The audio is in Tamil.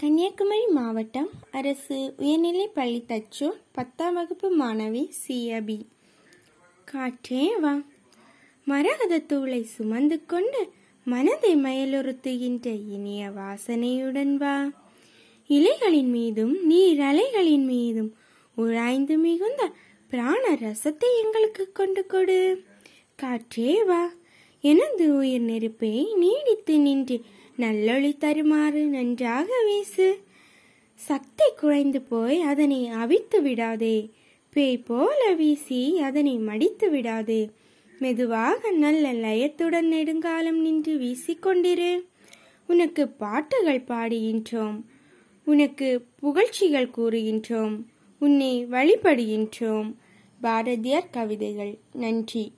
கன்னியாகுமரி மாவட்டம் அரசு உயர்நிலைப் பள்ளி தச்சூர் பத்தாம் வகுப்பு மாணவி சியபி காற்றே வா. மரகத தூளை சுமந்து கொண்டு மனதை மயலுறுத்துகின்ற இனிய வாசனையுடன் வா. இலைகளின் மீதும் நீர் அலைகளின் மீதும் உழாய்ந்து மிகுந்த பிராண ரசத்தை எங்களுக்கு கொண்டு கொடு. காற்றே வா. எனது உயிர் நெருப்பை நீடித்து நின்று நல்லொளி தருமாறு நன்றாக வீசு. சக்தி குறைந்து போய் அதனை அவித்து விடாதே. பேய் போல வீசி அதனை மடித்து விடாதே. மெதுவாக நல்ல லயத்துடன் நெடுங்காலம் நின்று வீசிக்கொண்டிரு உனக்கு பாட்டுகள் பாடுகின்றோம். உனக்கு புகழ்ச்சிகள் கூறுகின்றோம். உன்னை வழிபடுகின்றோம். பாரதியார் கவிதைகள். நன்றி.